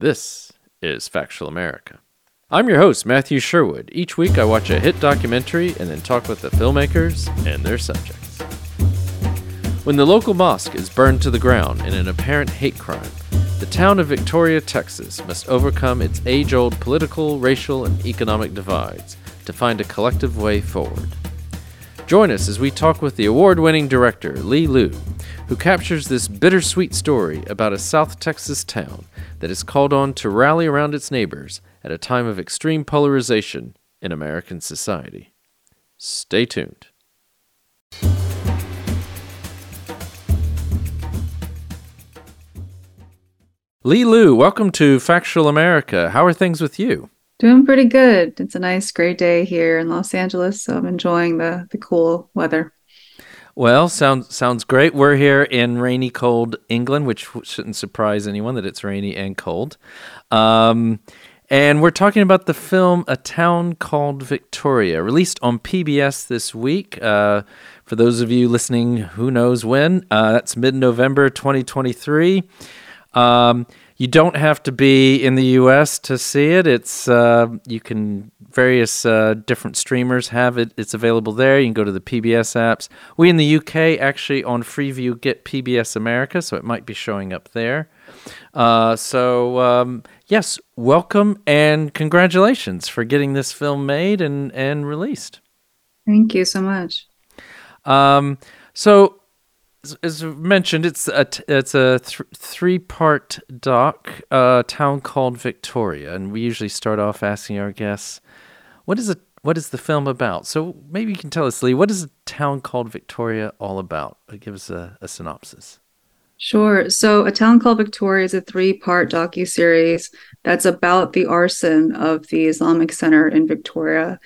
This is Factual America. I'm your host, Matthew Sherwood. Each week I watch a hit documentary and then talk with the filmmakers and their subjects. When the local mosque is burned to the ground in an apparent hate crime, the town of Victoria, Texas must overcome its age old political, racial, and economic divides to find a collective way forward. Join us as we talk with the award winning director, Li Lu, who captures this bittersweet story about a South Texas town that is called on to rally around its neighbors at a time of extreme polarization in American society. Stay tuned. Li Lu, welcome to Factual America. How are things with you? Doing pretty good. It's a nice, great day here in Los Angeles, so I'm enjoying the the cool weather. Well, sounds sounds great. We're here in rainy, cold England, which shouldn't surprise anyone that it's rainy and cold. Um, and we're talking about the film A Town Called Victoria, released on PBS this week. Uh, for those of you listening, who knows when? Uh, that's mid November 2023. Um, you don't have to be in the U.S. to see it. It's uh, you can various uh, different streamers have it. It's available there. You can go to the PBS apps. We in the UK actually on Freeview get PBS America, so it might be showing up there. Uh, so um, yes, welcome and congratulations for getting this film made and and released. Thank you so much. Um, so as mentioned, it's a it's a th- three part doc, uh, town called Victoria, and we usually start off asking our guests, "What is it? What is the film about?" So maybe you can tell us, Li, what is a town called Victoria all about? Give us a, a synopsis. Sure. So, A Town Called Victoria is a three-part docu-series that's about the arson of the Islamic Center in Victoria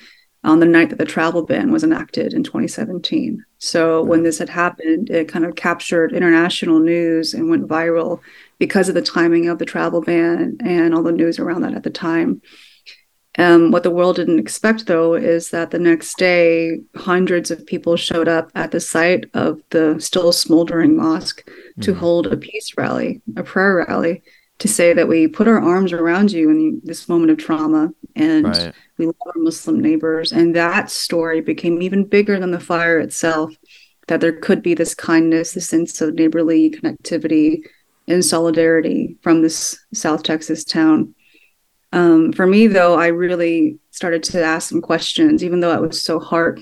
on the night that the travel ban was enacted in 2017. So when this had happened, it kind of captured international news and went viral because of the timing of the travel ban and all the news around that at the time. Um, what the world didn't expect, though, is that the next day, hundreds of people showed up at the site of the still smoldering mosque mm-hmm. to hold a peace rally, a prayer rally, to say that we put our arms around you in this moment of trauma and right. we love our Muslim neighbors. And that story became even bigger than the fire itself. That there could be this kindness, this sense of neighborly connectivity and solidarity from this South Texas town. Um, for me, though, I really started to ask some questions, even though I was so heart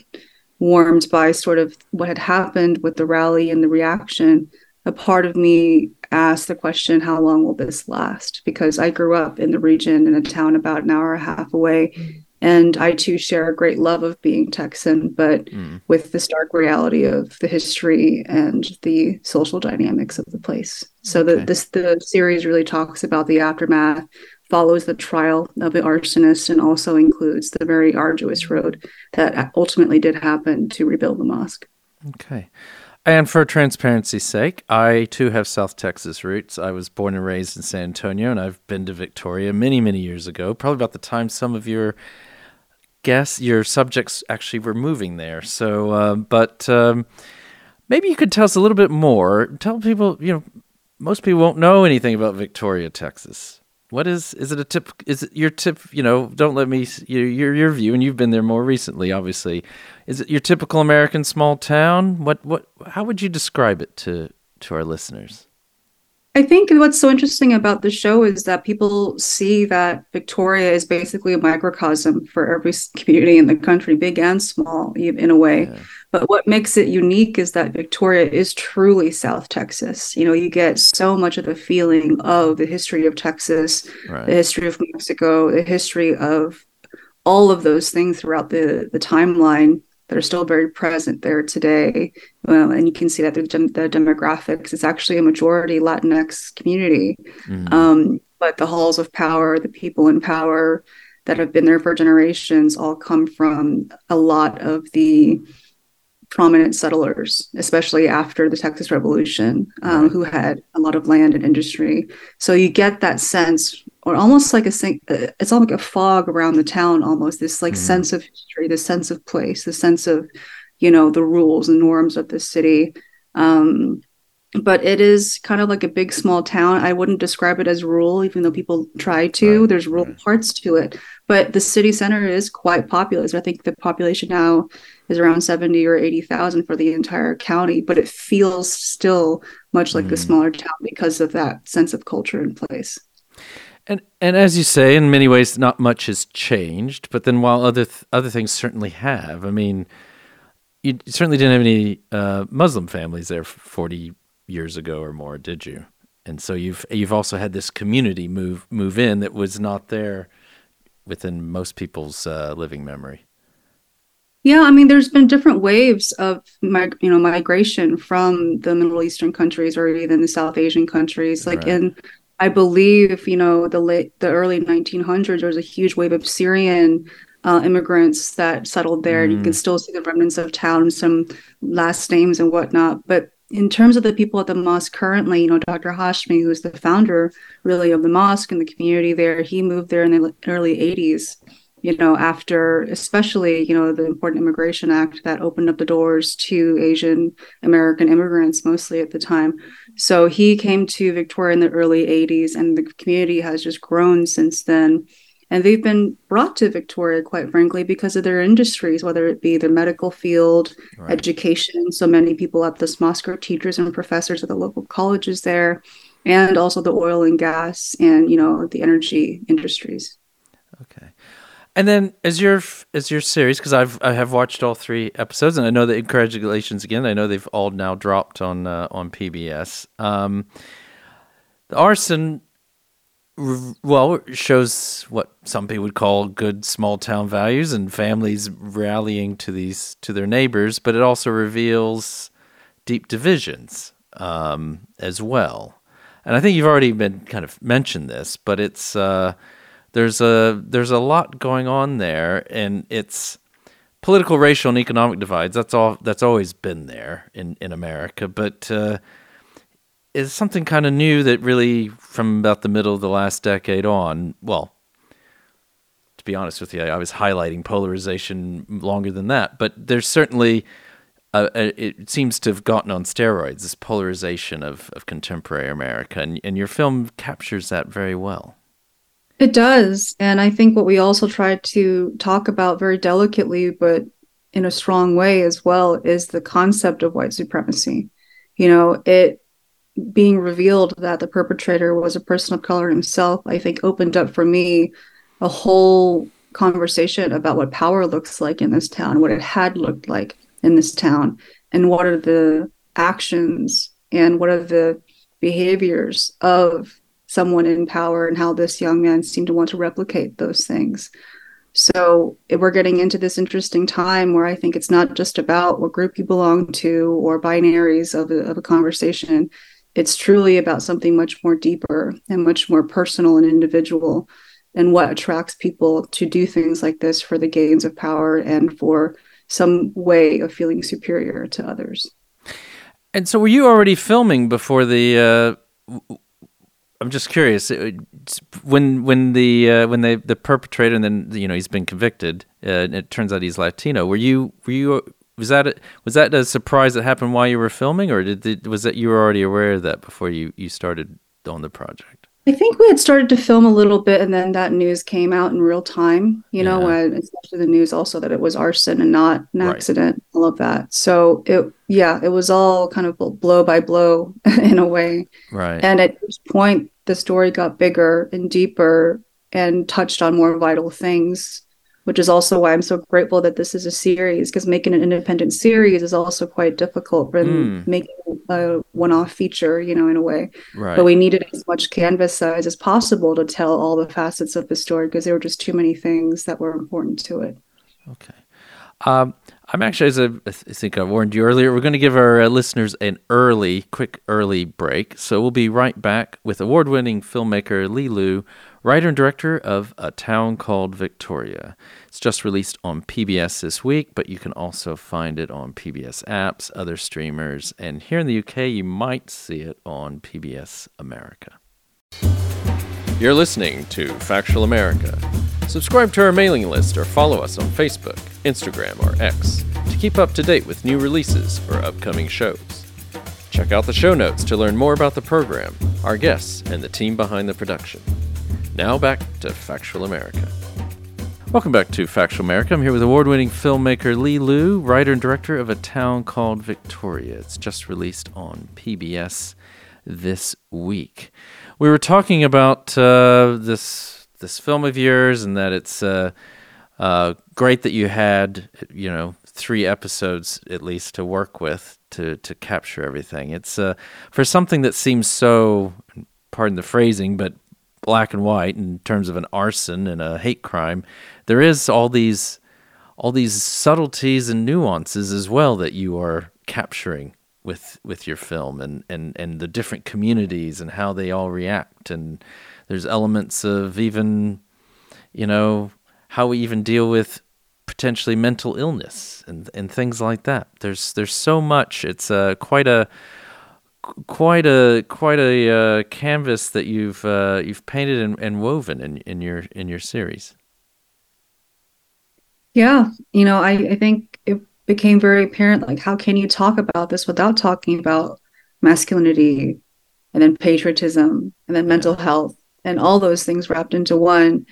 warmed by sort of what had happened with the rally and the reaction. A part of me ask the question, how long will this last? Because I grew up in the region in a town about an hour and a half away. And I too share a great love of being Texan, but mm. with the stark reality of the history and the social dynamics of the place. So okay. the this the series really talks about the aftermath, follows the trial of the arsonist, and also includes the very arduous road that ultimately did happen to rebuild the mosque. Okay. And for transparency's sake, I too have South Texas roots. I was born and raised in San Antonio, and I've been to Victoria many, many years ago, probably about the time some of your guests, your subjects actually were moving there. So, uh, but um, maybe you could tell us a little bit more. Tell people, you know, most people won't know anything about Victoria, Texas. What is is it a tip? Is it your tip? You know, don't let me your your your view, and you've been there more recently, obviously. Is it your typical American small town? What what? How would you describe it to to our listeners? I think what's so interesting about the show is that people see that Victoria is basically a microcosm for every community in the country, big and small, in a way. Yeah. But what makes it unique is that Victoria is truly South Texas. You know, you get so much of the feeling of the history of Texas, right. the history of Mexico, the history of all of those things throughout the the timeline that are still very present there today. Um, and you can see that the, the demographics It's actually a majority Latinx community. Mm-hmm. Um, but the halls of power, the people in power that have been there for generations, all come from a lot of the prominent settlers, especially after the Texas Revolution, um, who had a lot of land and industry. So you get that sense or almost like a uh, it's all like a fog around the town almost this like mm. sense of history the sense of place the sense of you know the rules and norms of the city um but it is kind of like a big small town. I wouldn't describe it as rural, even though people try to. Right, There's rural parts to it, but the city center is quite populous. I think the population now is around 70 or 80,000 for the entire county, but it feels still much like mm. a smaller town because of that sense of culture in place. And and as you say, in many ways, not much has changed. But then, while other th- other things certainly have, I mean, you certainly didn't have any uh, Muslim families there forty years ago or more, did you? And so you've you've also had this community move move in that was not there within most people's uh, living memory. Yeah, I mean, there's been different waves of mig- you know migration from the Middle Eastern countries or even the South Asian countries. Like right. in, I believe you know the late the early 1900s, there was a huge wave of Syrian uh, immigrants that settled there. Mm. You can mm. still see the remnants of town, some last names and whatnot. But in terms of the people at the mosque currently, you know, Dr. Hashmi, who's the founder really of the mosque and the community there, he moved there in the early 80s, you know, after especially, you know, the important Immigration Act that opened up the doors to Asian American immigrants mostly at the time. So he came to Victoria in the early 80s and the community has just grown since then. And they've been brought to Victoria, quite frankly, because of their industries, whether it be their medical field, right. education. So many people at this mosque are teachers and professors at the local colleges there, and also the oil and gas and you know the energy industries. Okay. And then as your as your series, because I've I have watched all three episodes, and I know that congratulations again. I know they've all now dropped on uh, on PBS. Um, the arson well shows what some people would call good small town values and families rallying to these to their neighbors but it also reveals deep divisions um, as well and i think you've already been kind of mentioned this but it's uh, there's a there's a lot going on there and it's political racial and economic divides that's all that's always been there in in america but uh, is something kind of new that really, from about the middle of the last decade on, well, to be honest with you, I was highlighting polarization longer than that, but there's certainly, uh, it seems to have gotten on steroids, this polarization of, of contemporary America, and, and your film captures that very well. It does. And I think what we also try to talk about very delicately, but in a strong way as well, is the concept of white supremacy. You know, it being revealed that the perpetrator was a person of color himself, I think opened up for me a whole conversation about what power looks like in this town, what it had looked like in this town, and what are the actions and what are the behaviors of someone in power and how this young man seemed to want to replicate those things. So we're getting into this interesting time where I think it's not just about what group you belong to or binaries of a, of a conversation it's truly about something much more deeper and much more personal and individual and what attracts people to do things like this for the gains of power and for some way of feeling superior to others. And so, were you already filming before the? Uh, I'm just curious. Uh, when when the uh, when they the perpetrator and then you know he's been convicted. Uh, and it turns out he's Latino. Were you were you was that a, was that a surprise that happened while you were filming, or did, did was that you were already aware of that before you you started on the project? I think we had started to film a little bit, and then that news came out in real time. You know, yeah. when especially the news also that it was arson and not an right. accident, all of that. So it, yeah, it was all kind of blow by blow in a way. Right. And at this point, the story got bigger and deeper and touched on more vital things which is also why I'm so grateful that this is a series because making an independent series is also quite difficult than mm. making a one-off feature, you know, in a way. Right. But we needed as much canvas size as possible to tell all the facets of the story because there were just too many things that were important to it. Okay. Um, I'm actually, as I, I think I warned you earlier, we're going to give our uh, listeners an early, quick, early break. So we'll be right back with award winning filmmaker Li Lu writer and director of A Town Called Victoria. It's just released on PBS this week, but you can also find it on PBS apps, other streamers, and here in the UK, you might see it on PBS America. You're listening to Factual America. Subscribe to our mailing list or follow us on Facebook, Instagram, or X to keep up to date with new releases or upcoming shows. Check out the show notes to learn more about the program, our guests, and the team behind the production. Now back to Factual America. Welcome back to Factual America. I'm here with award winning filmmaker Li Lu, writer and director of A Town Called Victoria. It's just released on PBS this week. We were talking about uh, this this film of yours and that it's uh, uh, great that you had, you know, three episodes at least to work with to, to capture everything. It's uh, for something that seems so, pardon the phrasing, but black and white in terms of an arson and a hate crime, there is all these all these subtleties and nuances as well that you are capturing with with your film and, and, and the different communities and how they all react. And there's elements of even you know how we even deal with potentially mental illness and and things like that. There's there's so much. It's uh, quite a quite a quite a uh, canvas that you've uh, you've painted and, and woven in, in your in your series. Yeah, you know, I, I think it became very apparent like how can you talk about this without talking about masculinity and then patriotism and then mental health and all those things wrapped into one.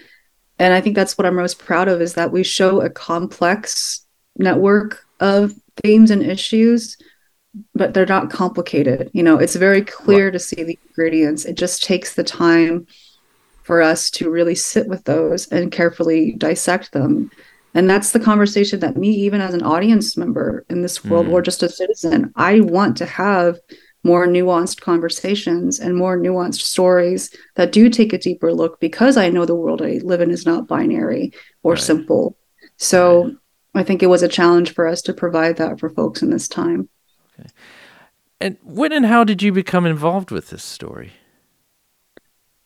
And I think that's what I'm most proud of is that we show a complex network of themes and issues but they're not complicated. You know, it's very clear right. to see the ingredients. It just takes the time for us to really sit with those and carefully dissect them. And that's the conversation that me, even as an audience member in this world mm. or just a citizen, I want to have more nuanced conversations and more nuanced stories that do take a deeper look because I know the world I live in is not binary or right. simple. So right. I think it was a challenge for us to provide that for folks in this time. And when and how did you become involved with this story?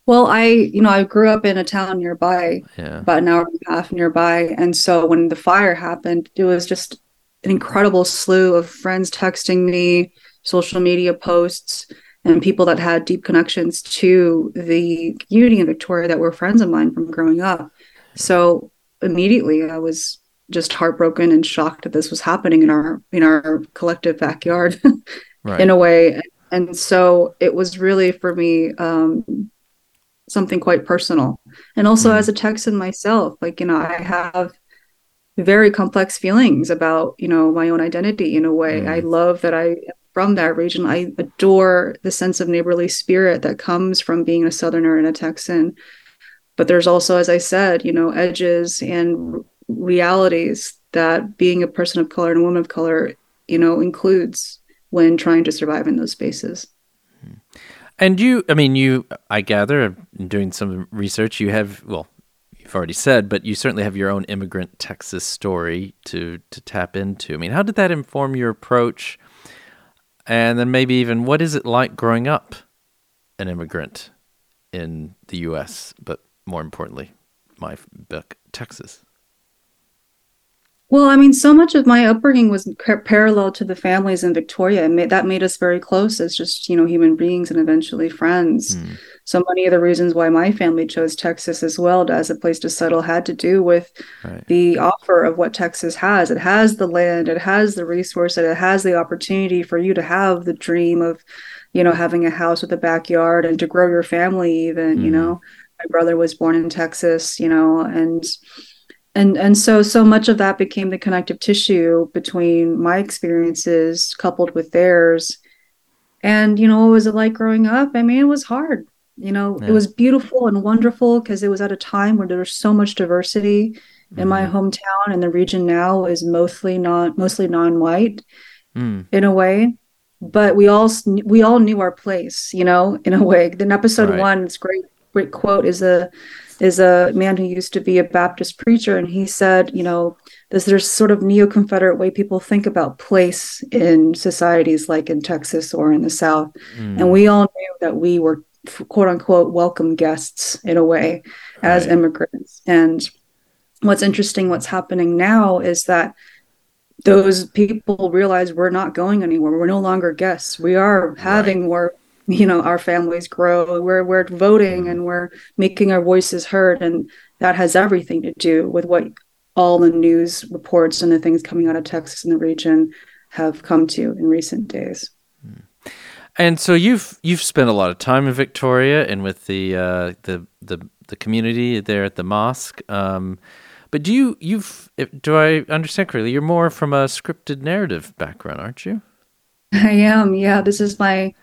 Well, I, you know, I grew up in a town nearby, yeah. about an hour and a half nearby. And so when the fire happened, it was just an incredible slew of friends texting me, social media posts, and people that had deep connections to the community in Victoria that were friends of mine from growing up. So immediately I was just heartbroken and shocked that this was happening in our in our collective backyard right. in a way and so it was really for me um, something quite personal and also mm. as a texan myself like you know i have very complex feelings about you know my own identity in a way mm. i love that i am from that region i adore the sense of neighborly spirit that comes from being a southerner and a texan but there's also as i said you know edges and realities that being a person of color and a woman of color, you know, includes when trying to survive in those spaces. And you, I mean, you, I gather, doing some research, you have, well, you've already said, but you certainly have your own immigrant Texas story to to tap into. I mean, how did that inform your approach? And then maybe even what is it like growing up an immigrant in the U.S., but more importantly, my book, Texas? Well, I mean, so much of my upbringing was parallel to the families in Victoria, and that made us very close as just you know human beings and eventually friends. Mm. So many of the reasons why my family chose Texas as well as a place to settle had to do with right. the offer of what Texas has. It has the land, it has the resource, it has the opportunity for you to have the dream of, you know, having a house with a backyard and to grow your family. Even mm. you hmm. know, my brother was born in Texas, you know, and and and so so much of that became the connective tissue between my experiences coupled with theirs and you know what was it like growing up i mean it was hard you know yeah. it was beautiful and wonderful because it was at a time where there was so much diversity mm-hmm. in my mm-hmm. hometown and the region now is mostly not mostly non-white mm. in a way but we all we all knew our place you know in a way in episode right. one it's great great quote is a is a man who used to be a Baptist preacher, and he said, you know, there's, there's sort of neo-Confederate way people think about place in societies like in Texas or in the South, mm. and we all knew that we were quote unquote welcome guests in a way right. as immigrants. And what's interesting, what's happening now is that those people realize we're not going anywhere. We're no longer guests. We are having right. more you know our families grow we're we're voting and we're making our voices heard and that has everything to do with what all the news reports and the things coming out of texas and the region have come to in recent days And so you've you've spent a lot of time in Victoria and with the uh, the the the community there at the mosque. Um, but do you you've do I understand correctly? You're more from a scripted narrative background, aren't you? I am. Yeah, this is my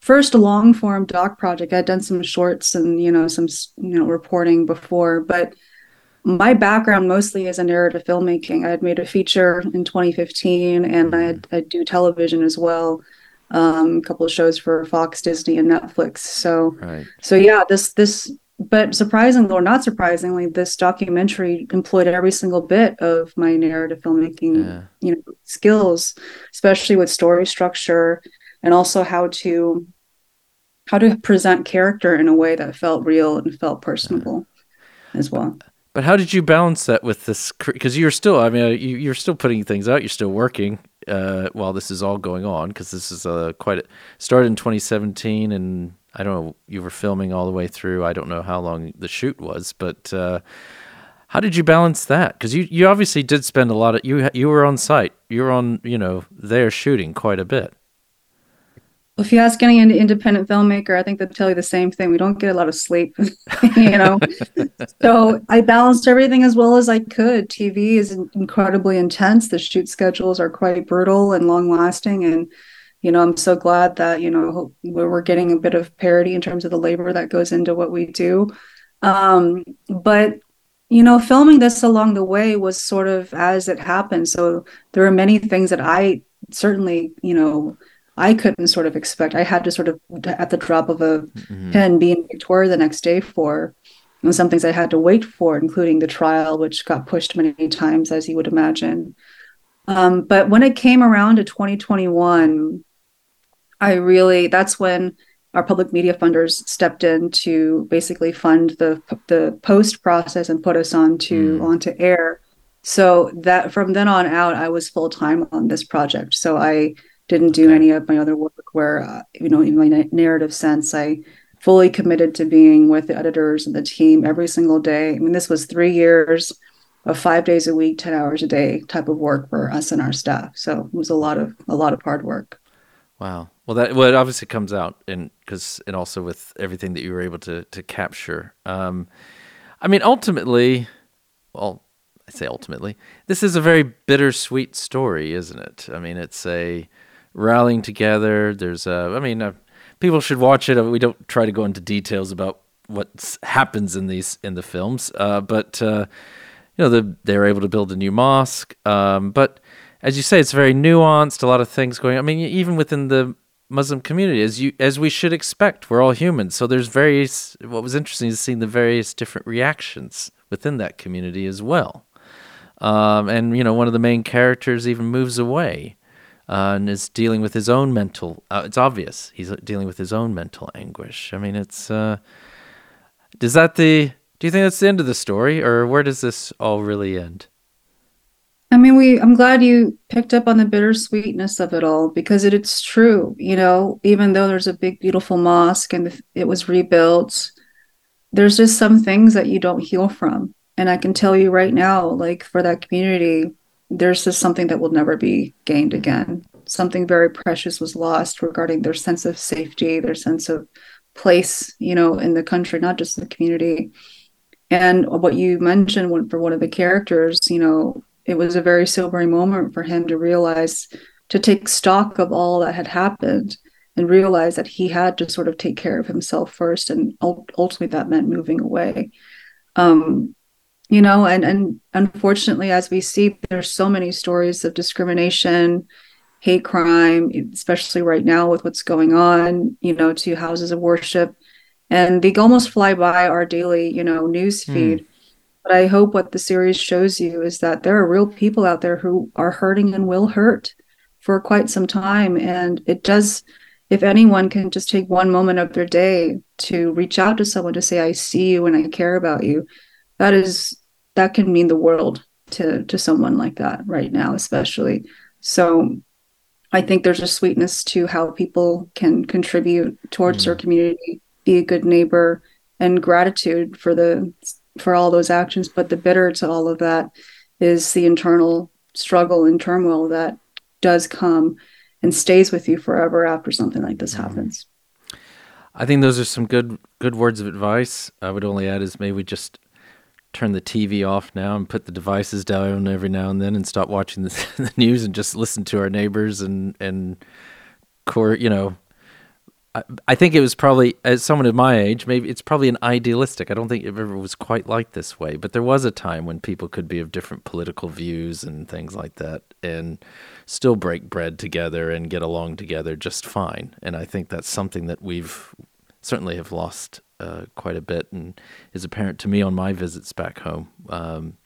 first long form doc project. I'd done some shorts and you know some you know reporting before, but my background mostly is in narrative filmmaking. I had made a feature in 2015, and I had, I do television as well um, a couple of shows for Fox, Disney, and Netflix. So, right. so yeah, this this, but surprisingly or not surprisingly, this documentary employed every single bit of my narrative filmmaking, yeah. you know, skills, especially with story structure and also how to how to present character in a way that felt real and felt personable as well. But how did you balance that with this? Because you're still, I mean, you, you're still putting things out. You're still working uh, while this is all going on. Because this is uh, quite a, started in 2017, and I don't know. You were filming all the way through. I don't know how long the shoot was, but uh, how did you balance that? Because you, you obviously did spend a lot of you you were on site. You were on you know there shooting quite a bit if you ask any independent filmmaker, I think they'll tell you the same thing. We don't get a lot of sleep, you know. so I balanced everything as well as I could. TV is incredibly intense. The shoot schedules are quite brutal and long lasting, and you know, I'm so glad that you know we're getting a bit of parity in terms of the labor that goes into what we do. Um, but you know, filming this along the way was sort of as it happened. So there are many things that I certainly, you know I couldn't sort of expect. I had to sort of, at the drop of a mm-hmm. pen, be in Victoria the next day for. And some things I had to wait for, including the trial, which got pushed many times, as you would imagine. Um, but when it came around to 2021, I really, that's when our public media funders stepped in to basically fund the the post process and put us onto mm. onto air. So that from then on out, I was full time on this project. So I didn't do any of my other work where uh, you know in my narrative sense i fully committed to being with the editors and the team every single day. I mean this was three years of five days a week 10 hours a day type of work for us and our staff. So it was a lot of a lot of hard work. Wow. Well that well it obviously comes out and because and also with everything that you were able to to capture. Um i mean ultimately well I say ultimately, this is a very bittersweet story, isn't it? I mean, it's a rallying together. There's, uh, I mean, uh, people should watch it. We don't try to go into details about what happens in these in the films, uh, but uh, you know, the, they're able to build a new mosque. Um, but as you say, it's very nuanced. A lot of things going. I mean, even within the Muslim community, as you as we should expect, we're all humans. So there's various. What was interesting is seeing the various different reactions within that community as well. Um, and you know, one of the main characters even moves away uh, and is dealing with his own mental. Uh, it's obvious he's dealing with his own mental anguish. I mean, it's. Uh, does that the? Do you think that's the end of the story, or where does this all really end? I mean, we. I'm glad you picked up on the bittersweetness of it all because it, it's true. You know, even though there's a big, beautiful mosque and it was rebuilt, there's just some things that you don't heal from. And I can tell you right now, like for that community, there's just something that will never be gained again. Something very precious was lost regarding their sense of safety, their sense of place, you know, in the country, not just the community. And what you mentioned for one of the characters, you know, it was a very sobering moment for him to realize, to take stock of all that had happened and realize that he had to sort of take care of himself first. And ultimately, that meant moving away. Um, you know and and unfortunately as we see there's so many stories of discrimination hate crime especially right now with what's going on you know to houses of worship and they almost fly by our daily you know news hmm. feed mm. but i hope what the series shows you is that there are real people out there who are hurting and will hurt for quite some time and it does if anyone can just take one moment of their day to reach out to someone to say i see you and i care about you that is that can mean the world to to someone like that right now especially so i think there's a sweetness to how people can contribute towards mm. their community be a good neighbor and gratitude for the for all those actions but the bitter to all of that is the internal struggle and turmoil that does come and stays with you forever after something like this mm-hmm. happens. I think those are some good good words of advice. I would only add is maybe we just turn the TV off now and put the devices down every now and then and stop watching the, the news and just listen to our neighbors and and core you know I, think it was probably as someone of my age, maybe it's probably an idealistic. I don't think it ever was quite like this way, but there was a time when people could be of different political views and things like that, and still break bread together and get along together just fine. And I think that's something that we've certainly have lost uh, quite a bit, and is apparent to me on my visits back home um,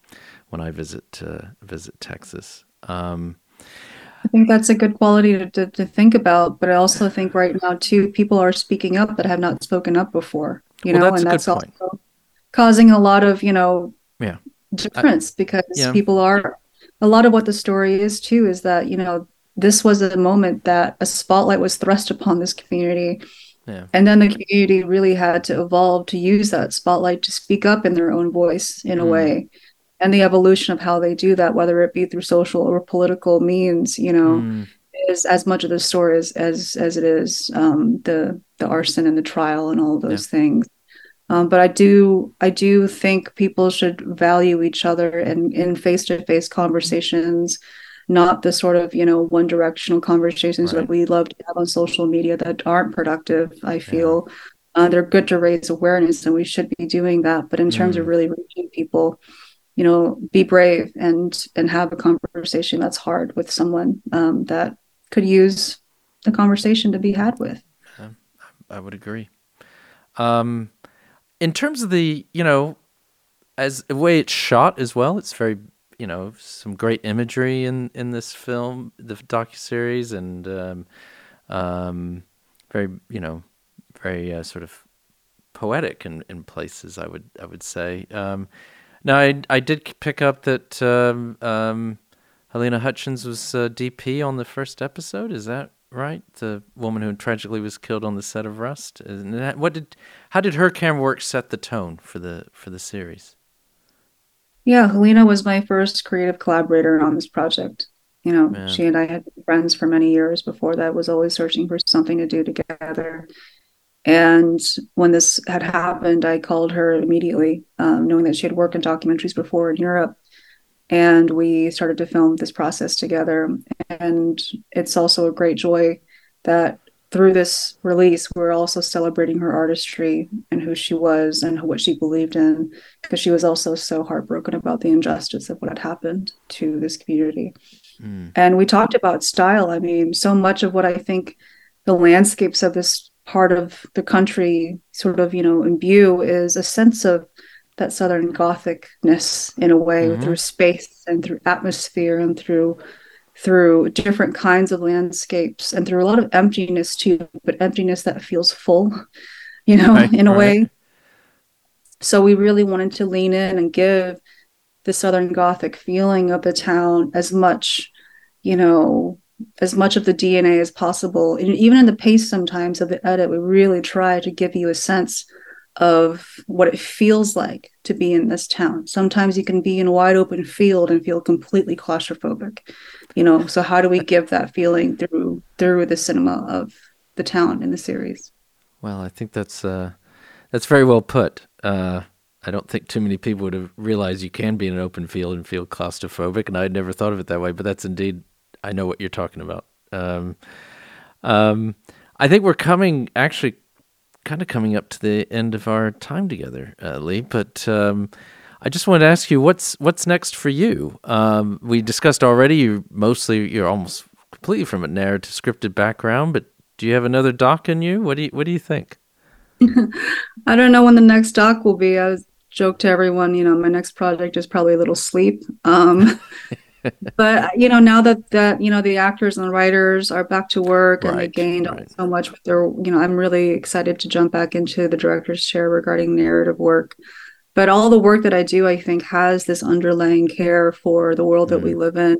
when I visit uh, visit Texas. Um, I think that's a good quality to, to, to, think about. But I also think right now too, people are speaking up that have not spoken up before. You well, know, that's and that's also point. causing a lot of you know yeah difference I, because yeah. people are a lot of what the story is too is that you know this was a moment that a spotlight was thrust upon this community. Yeah. And then the community really had to evolve to use that spotlight to speak up in their own voice in mm. a way and the evolution of how they do that, whether it be through social or political means, you know, mm. is as much of the story as as, as it is um, the the arson and the trial and all those yeah. things. Um, but I do I do think people should value each other and in face to face conversations, not the sort of you know one directional conversations right. that we love to have on social media that aren't productive. I feel. Yeah. Uh, they're good to raise awareness, and we should be doing that. But in terms mm. of really reaching people, you know be brave and and have a conversation that's hard with someone um, that could use the conversation to be had with yeah, i would agree um, in terms of the you know as the way it's shot as well it's very you know some great imagery in in this film the docu series and um, um, very you know very uh, sort of poetic in, in places i would i would say um, now, I, I did pick up that um, um, Halyna Hutchins was uh, DP on the first episode. Is that right? The woman who tragically was killed on the set of Rust. That, what did? How did her camera work set the tone for the for the series? Yeah, Halyna was my first creative collaborator on this project. You know, Man. she and I had been friends for many years before that. Was always searching for something to do together. And when this had happened, I called her immediately, um, knowing that she had worked in documentaries before in Europe. And we started to film this process together. And it's also a great joy that through this release, we're also celebrating her artistry and who she was and what she believed in, because she was also so heartbroken about the injustice of what had happened to this community. Mm. And we talked about style. I mean, so much of what I think the landscapes of this part of the country sort of you know imbue is a sense of that southern gothicness in a way mm-hmm. through space and through atmosphere and through through different kinds of landscapes and through a lot of emptiness too but emptiness that feels full you know right, in a right. way so we really wanted to lean in and give the southern gothic feeling of the town as much you know as much of the DNA as possible. And even in the pace sometimes of the edit, we really try to give you a sense of what it feels like to be in this town. Sometimes you can be in a wide open field and feel completely claustrophobic. You know, so how do we give that feeling through through the cinema of the town in the series? Well, I think that's uh that's very well put. Uh I don't think too many people would have realized you can be in an open field and feel claustrophobic, and I'd never thought of it that way. But that's indeed I know what you're talking about. Um, um, I think we're coming actually kind of coming up to the end of our time together, uh, Li. But um, I just wanted to ask you what's what's next for you. Um, we discussed already. You mostly you're almost completely from a narrative scripted background, but do you have another doc in you? What do you What do you think? I don't know when the next doc will be. I joke to everyone, you know, my next project is probably a little sleep. Um, but you know now that that you know the actors and the writers are back to work right, and they gained right. so much with their you know i'm really excited to jump back into the director's chair regarding narrative work but all the work that i do i think has this underlying care for the world mm. that we mm. live in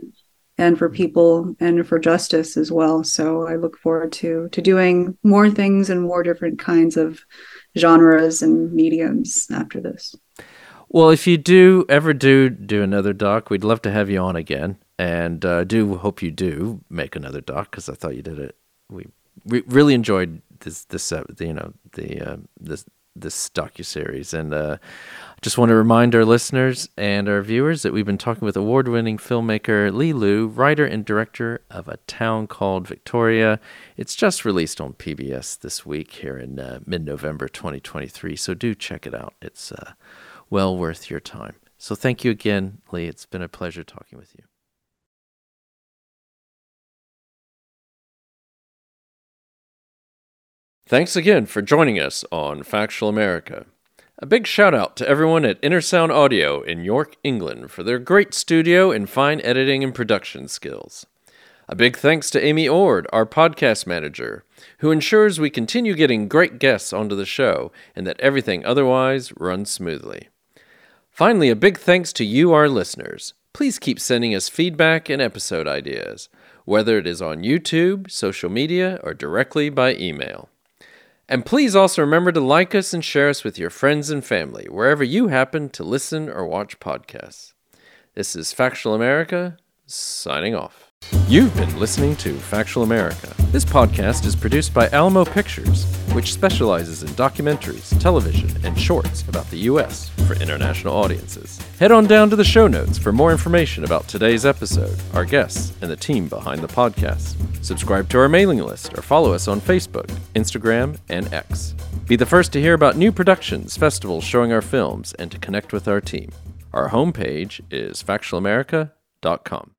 and for people and for justice as well so i look forward to to doing more things and more different kinds of genres and mediums after this well, if you do ever do do another doc, we'd love to have you on again. and uh, do hope you do make another doc because I thought you did it. We re- really enjoyed this this uh, the, you know the uh, this this docu series, and uh, just want to remind our listeners and our viewers that we've been talking with award-winning filmmaker Li Lu, writer and director of A Town Called Victoria. It's just released on PBS this week here in uh, mid-November 2023, so do check it out. It's uh, well worth your time. So thank you again, Li. It's been a pleasure talking with you. Thanks again for joining us on Factual America. A big shout out to everyone at Intersound Audio in York, England for their great studio and fine editing and production skills. A big thanks to Amy Ord, our podcast manager, who ensures we continue getting great guests onto the show and that everything otherwise runs smoothly. Finally, a big thanks to you, our listeners. Please keep sending us feedback and episode ideas, whether it is on YouTube, social media, or directly by email. And please also remember to like us and share us with your friends and family, wherever you happen to listen or watch podcasts. This is Factual America, signing off. You've been listening to Factual America. This podcast is produced by Alamo Pictures, which specializes in documentaries, television, and shorts about the U.S. for international audiences. Head on down to the show notes for more information about today's episode, our guests, and the team behind the podcast. Subscribe to our mailing list or follow us on Facebook, Instagram, and X. Be the first to hear about new productions, festivals showing our films, and to connect with our team. Our homepage is factualamerica.com.